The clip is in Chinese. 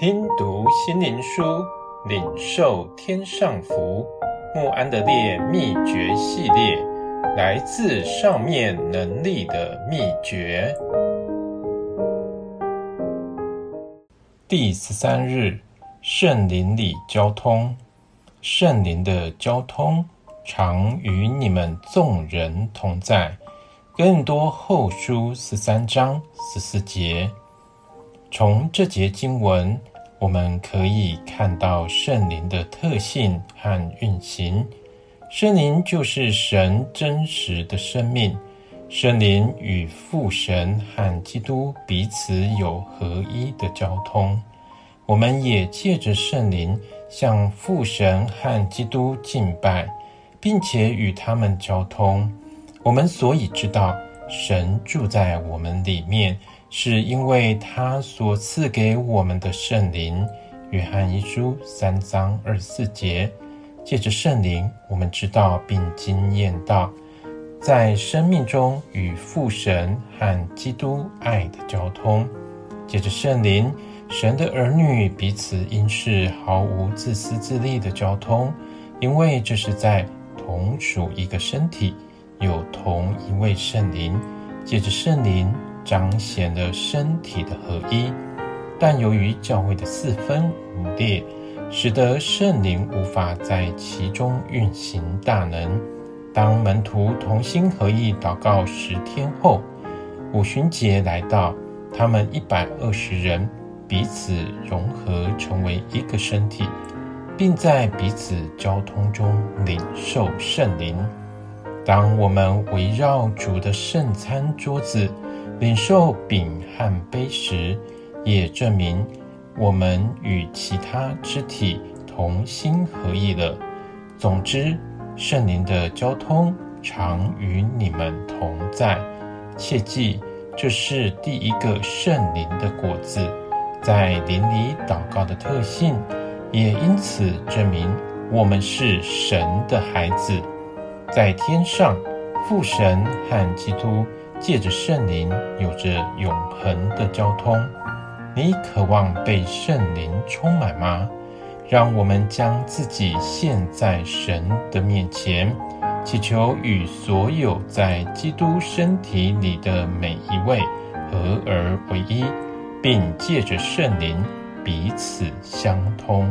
听读心灵书，领受天上福。慕安德烈秘诀系列，来自上面能力的秘诀。第十三日，圣灵里交通。圣灵的交通常与你们众人同在。更多后书十三章十四节。从这节经文，我们可以看到圣灵的特性和运行。圣灵就是神真实的生命，圣灵与父神和基督彼此有合一的交通。我们也借着圣灵向父神和基督敬拜，并且与他们交通。我们所以知道神住在我们里面。是因为他所赐给我们的圣灵，约翰一书三章二十四节，借着圣灵，我们知道并经验到，在生命中与父神和基督爱的交通。借着圣灵，神的儿女彼此因是毫无自私自利的交通，因为这是在同属一个身体，有同一位圣灵。借着圣灵。彰显了身体的合一，但由于教会的四分五裂，使得圣灵无法在其中运行大能。当门徒同心合意祷告十天后，五旬节来到，他们一百二十人彼此融合成为一个身体，并在彼此交通中领受圣灵。当我们围绕主的圣餐桌子，领受饼和杯时，也证明我们与其他肢体同心合意了。总之，圣灵的交通常与你们同在。切记，这是第一个圣灵的果子，在灵里祷告的特性，也因此证明我们是神的孩子。在天上，父神和基督。借着圣灵，有着永恒的交通。你渴望被圣灵充满吗？让我们将自己献在神的面前，祈求与所有在基督身体里的每一位合而为一，并借着圣灵彼此相通。